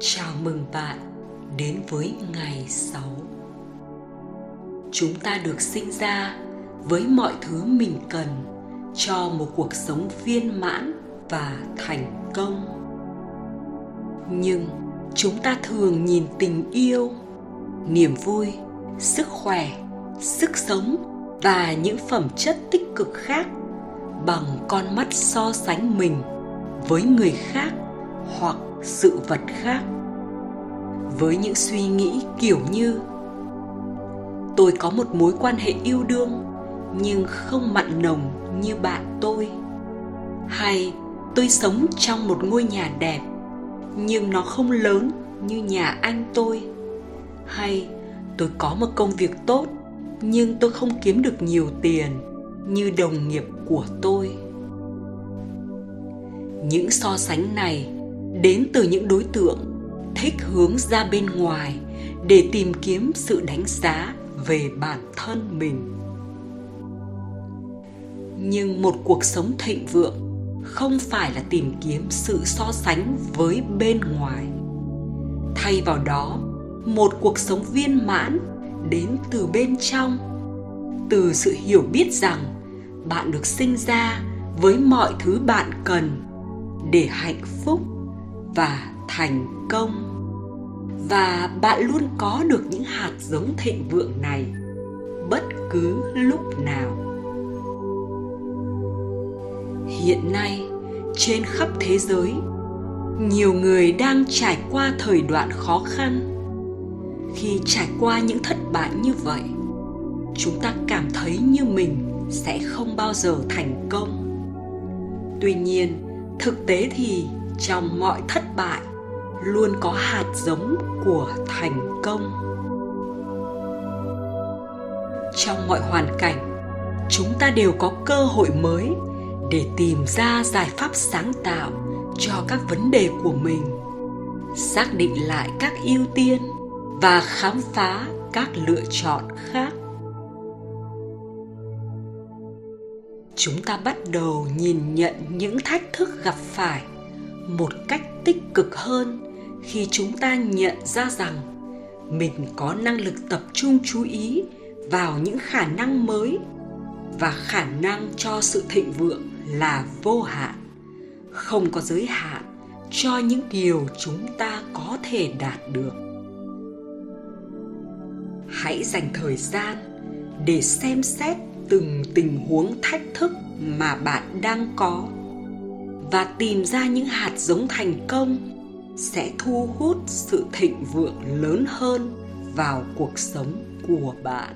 Chào mừng bạn đến với ngày 6. Chúng ta được sinh ra với mọi thứ mình cần cho một cuộc sống viên mãn và thành công. Nhưng chúng ta thường nhìn tình yêu, niềm vui, sức khỏe, sức sống và những phẩm chất tích cực khác bằng con mắt so sánh mình với người khác hoặc sự vật khác. Với những suy nghĩ kiểu như, tôi có một mối quan hệ yêu đương, nhưng không mặn nồng như bạn tôi. Hay, tôi sống trong một ngôi nhà đẹp, nhưng nó không lớn như nhà anh tôi. Hay, tôi có một công việc tốt, nhưng tôi không kiếm được nhiều tiền như đồng nghiệp của tôi. Những so sánh này đến từ những đối tượng thích hướng ra bên ngoài để tìm kiếm sự đánh giá về bản thân mình. Nhưng một cuộc sống thịnh vượng không phải là tìm kiếm sự so sánh với bên ngoài. Thay vào đó, một cuộc sống viên mãn đến từ bên trong. Từ sự hiểu biết rằng bạn được sinh ra với mọi thứ bạn cần để hạnh phúc và thành công. Và bạn luôn có được những hạt giống thịnh vượng này bất cứ lúc nào. Hiện nay, trên khắp thế giới, nhiều người đang trải qua thời đoạn khó khăn. Khi trải qua những thất bại như vậy, chúng ta cảm thấy như mình sẽ không bao giờ thành công. Tuy nhiên, thực tế thì trong mọi thất bại, luôn có hạt giống của thành công. Trong mọi hoàn cảnh, chúng ta đều có cơ hội mới để tìm ra giải pháp sáng tạo cho các vấn đề của mình, xác định lại các ưu tiên và khám phá các lựa chọn khác. Chúng ta bắt đầu nhìn nhận những thách thức gặp phải một cách tích cực hơn khi chúng ta nhận ra rằng mình có năng lực tập trung chú ý vào những khả năng mới và khả năng cho sự thịnh vượng là vô hạn, không có giới hạn cho những điều chúng ta có thể đạt được. Hãy dành thời gian để xem xét từng tình huống thách thức mà bạn đang có và tìm ra những hạt giống thành công sẽ thu hút sự thịnh vượng lớn hơn vào cuộc sống của bạn.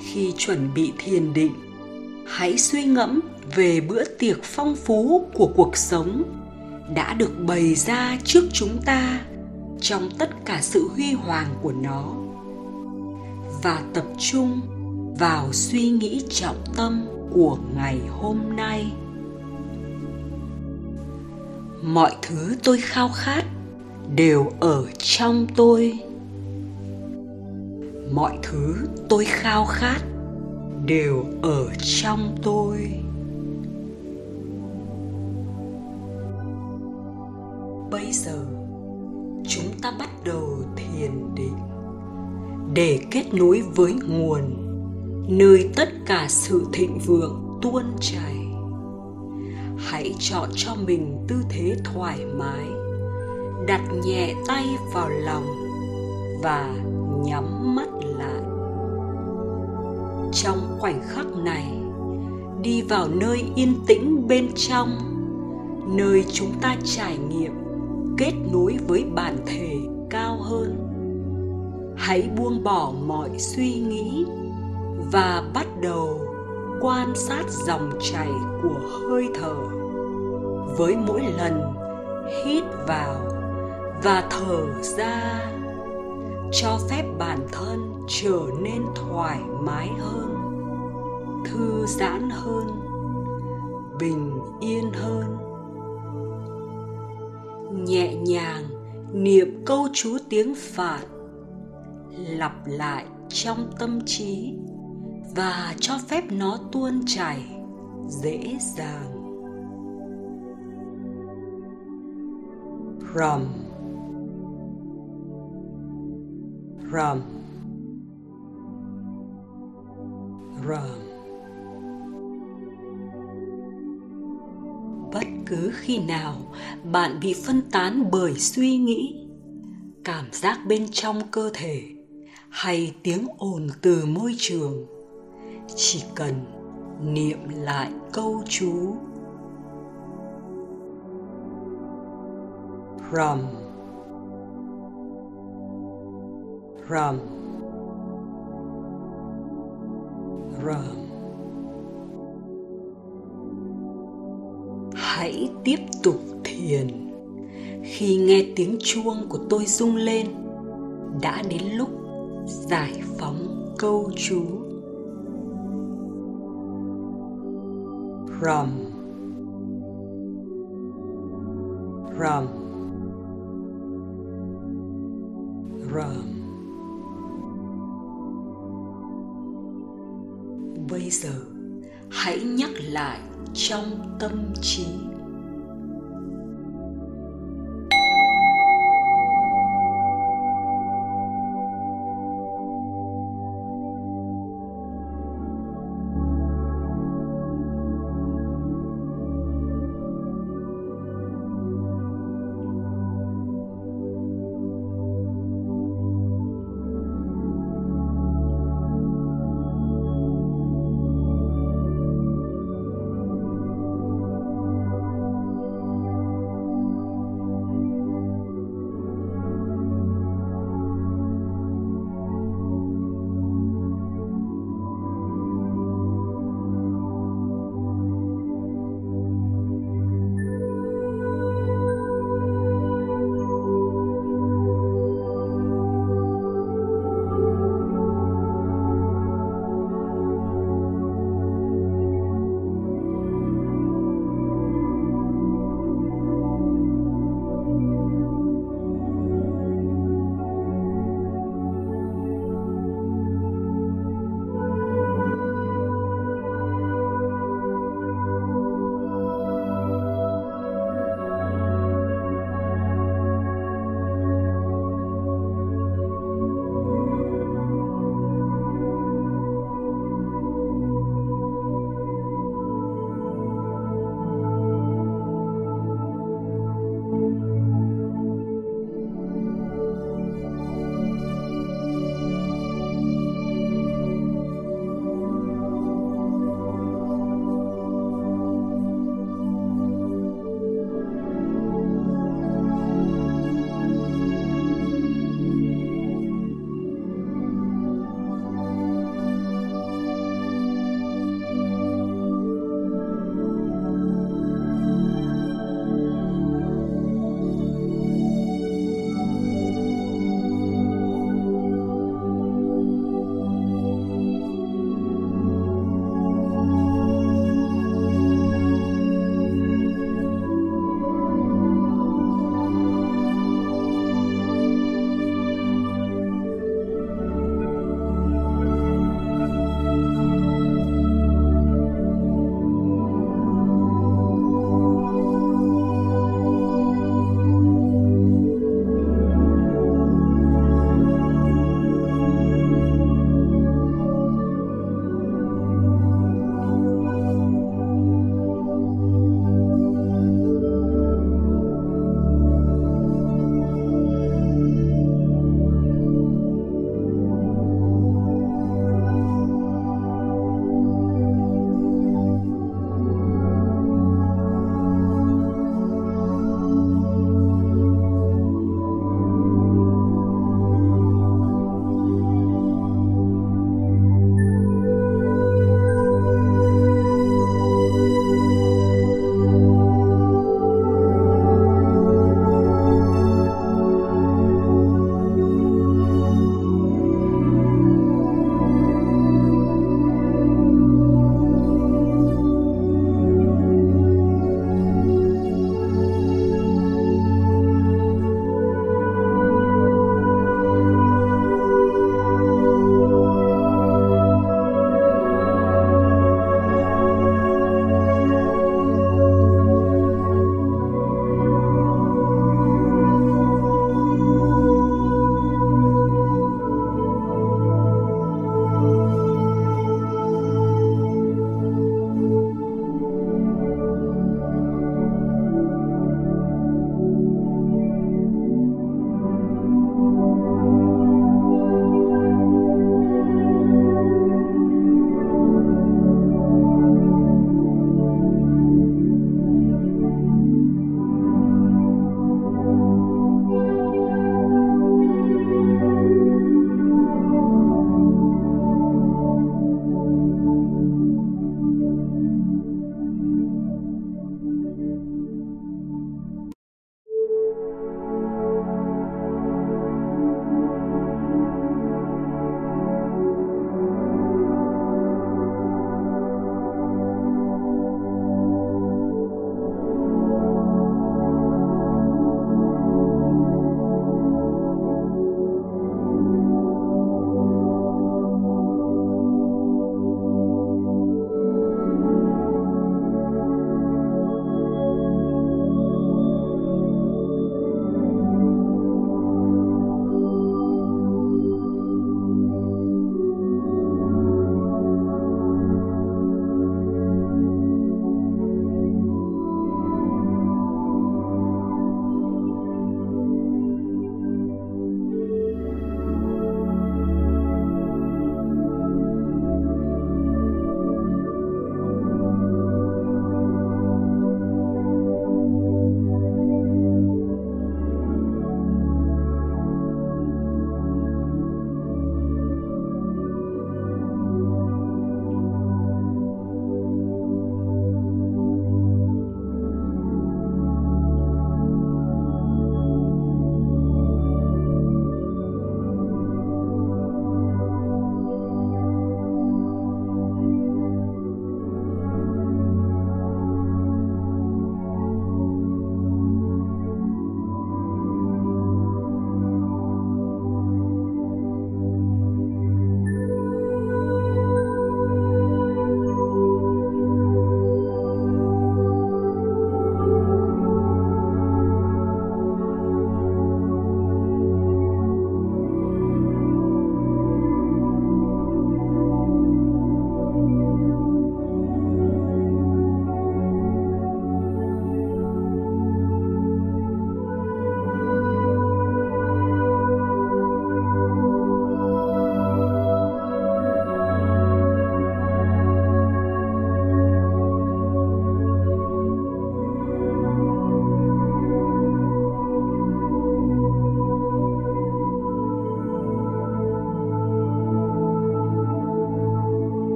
Khi chuẩn bị thiền định, hãy suy ngẫm về bữa tiệc phong phú của cuộc sống đã được bày ra trước chúng ta trong tất cả sự huy hoàng của nó và tập trung vào suy nghĩ trọng tâm của ngày hôm nay mọi thứ tôi khao khát đều ở trong tôi. Mọi thứ tôi khao khát đều ở trong tôi. Bây giờ, chúng ta bắt đầu thiền định để kết nối với nguồn nơi tất cả sự thịnh vượng tuôn chảy hãy chọn cho mình tư thế thoải mái, đặt nhẹ tay vào lòng và nhắm mắt lại. Trong khoảnh khắc này, đi vào nơi yên tĩnh bên trong, nơi chúng ta trải nghiệm, kết nối với bản thể cao hơn. Hãy buông bỏ mọi suy nghĩ và bắt đầu quan sát dòng chảy của hơi thở với mỗi lần hít vào và thở ra, cho phép bản thân trở nên thoải mái hơn, thư giãn hơn, bình yên hơn. Nhẹ nhàng niệm câu chú tiếng phạt lặp lại trong tâm trí và cho phép nó tuôn chảy dễ dàng. Ram Ram Ram Bất cứ khi nào bạn bị phân tán bởi suy nghĩ, cảm giác bên trong cơ thể hay tiếng ồn từ môi trường, chỉ cần niệm lại câu chú. Ram. Ram. Ram. Hãy tiếp tục thiền. Khi nghe tiếng chuông của tôi rung lên, Đã đến lúc giải phóng câu chú. Ram. Ram. Ram Bây giờ hãy nhắc lại trong tâm trí.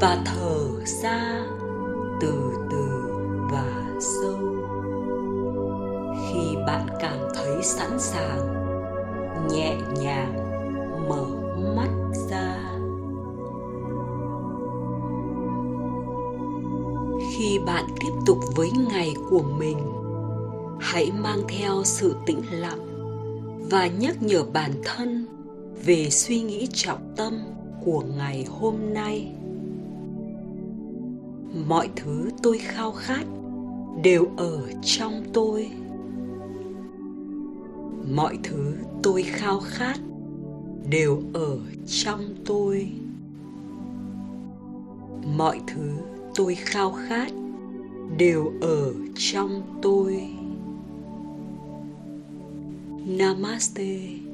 Và thở ra từ từ và sâu. Khi bạn cảm thấy sẵn sàng, nhẹ nhàng mở mắt ra. Khi bạn tiếp tục với ngày của mình, hãy mang theo sự tĩnh lặng và nhắc nhở bản thân về suy nghĩ trọng tâm của ngày hôm nay mọi thứ tôi khao khát đều ở trong tôi. Mọi thứ tôi khao khát đều ở trong tôi. Mọi thứ tôi khao khát đều ở trong tôi. Namaste.